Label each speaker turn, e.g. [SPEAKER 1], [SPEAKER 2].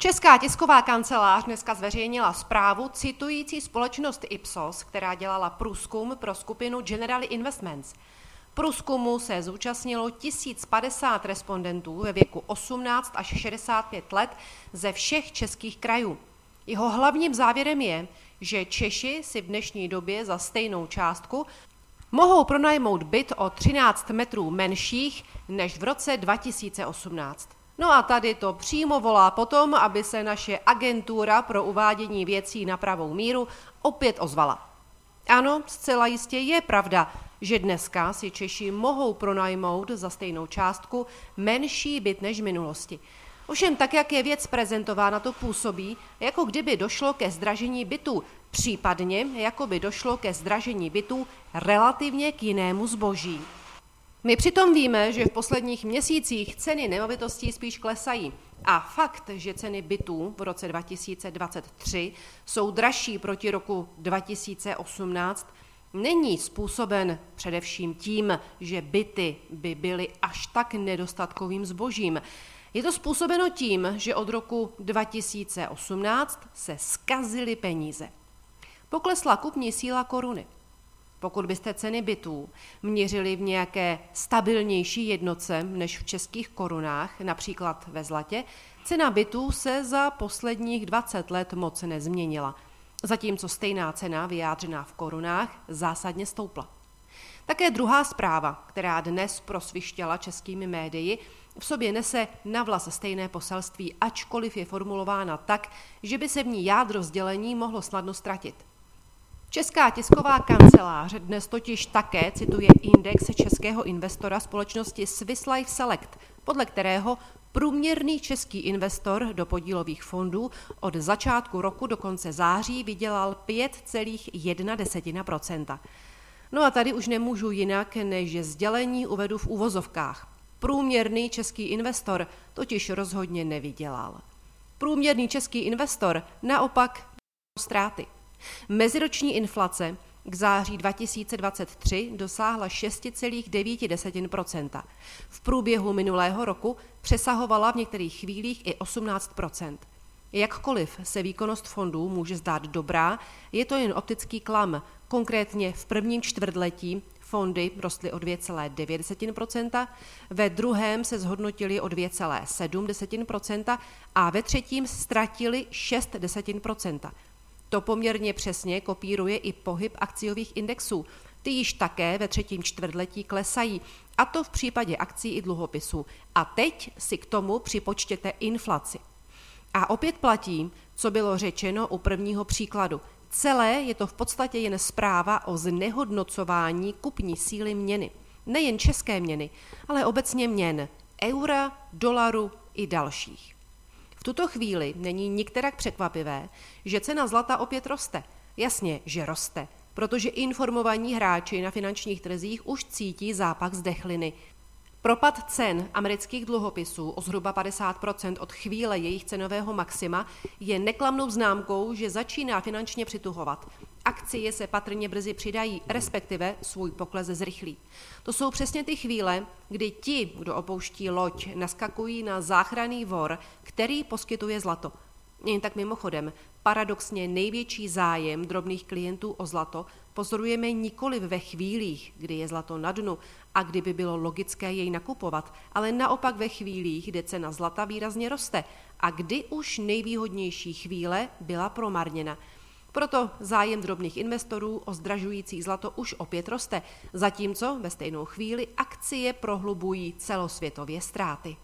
[SPEAKER 1] Česká tisková kancelář dneska zveřejnila zprávu citující společnost Ipsos, která dělala průzkum pro skupinu General Investments. Průzkumu se zúčastnilo 1050 respondentů ve věku 18 až 65 let ze všech českých krajů. Jeho hlavním závěrem je, že Češi si v dnešní době za stejnou částku mohou pronajmout byt o 13 metrů menších než v roce 2018. No a tady to přímo volá potom, aby se naše agentura pro uvádění věcí na pravou míru opět ozvala. Ano, zcela jistě je pravda, že dneska si Češi mohou pronajmout za stejnou částku menší byt než v minulosti. Ovšem tak, jak je věc prezentována, to působí, jako kdyby došlo ke zdražení bytů, případně jako by došlo ke zdražení bytů relativně k jinému zboží. My přitom víme, že v posledních měsících ceny nemovitostí spíš klesají. A fakt, že ceny bytů v roce 2023 jsou dražší proti roku 2018, není způsoben především tím, že byty by byly až tak nedostatkovým zbožím. Je to způsobeno tím, že od roku 2018 se skazily peníze. Poklesla kupní síla koruny. Pokud byste ceny bytů měřili v nějaké stabilnější jednoce než v českých korunách, například ve zlatě, cena bytů se za posledních 20 let moc nezměnila, zatímco stejná cena vyjádřená v korunách zásadně stoupla. Také druhá zpráva, která dnes prosvištěla českými médii, v sobě nese na vlas stejné poselství, ačkoliv je formulována tak, že by se v ní jádro sdělení mohlo snadno ztratit. Česká tisková kancelář dnes totiž také cituje index českého investora společnosti Swiss Life Select, podle kterého průměrný český investor do podílových fondů od začátku roku do konce září vydělal 5,1% No a tady už nemůžu jinak, než sdělení uvedu v úvozovkách. Průměrný český investor totiž rozhodně nevydělal. Průměrný český investor naopak ztráty. Meziroční inflace k září 2023 dosáhla 6,9% V průběhu minulého roku přesahovala v některých chvílích i 18% Jakkoliv se výkonnost fondů může zdát dobrá, je to jen optický klam. Konkrétně v prvním čtvrtletí fondy rostly o 2,9% ve druhém se zhodnotily o 2,7% a ve třetím ztratili 6 to poměrně přesně kopíruje i pohyb akciových indexů. Ty již také ve třetím čtvrtletí klesají, a to v případě akcí i dluhopisů. A teď si k tomu připočtěte inflaci. A opět platí, co bylo řečeno u prvního příkladu. Celé je to v podstatě jen zpráva o znehodnocování kupní síly měny. Nejen české měny, ale obecně měn, eura, dolaru i dalších. V tuto chvíli není nikterak překvapivé, že cena zlata opět roste. Jasně, že roste, protože informovaní hráči na finančních trzích už cítí zápach zdechliny. Propad cen amerických dluhopisů o zhruba 50% od chvíle jejich cenového maxima je neklamnou známkou, že začíná finančně přituhovat akcie se patrně brzy přidají, respektive svůj pokles zrychlí. To jsou přesně ty chvíle, kdy ti, kdo opouští loď, naskakují na záchranný vor, který poskytuje zlato. Jen tak mimochodem, paradoxně největší zájem drobných klientů o zlato pozorujeme nikoli ve chvílích, kdy je zlato na dnu a kdyby bylo logické jej nakupovat, ale naopak ve chvílích, kdy cena zlata výrazně roste a kdy už nejvýhodnější chvíle byla promarněna. Proto zájem drobných investorů o zdražující zlato už opět roste, zatímco ve stejnou chvíli akcie prohlubují celosvětově ztráty.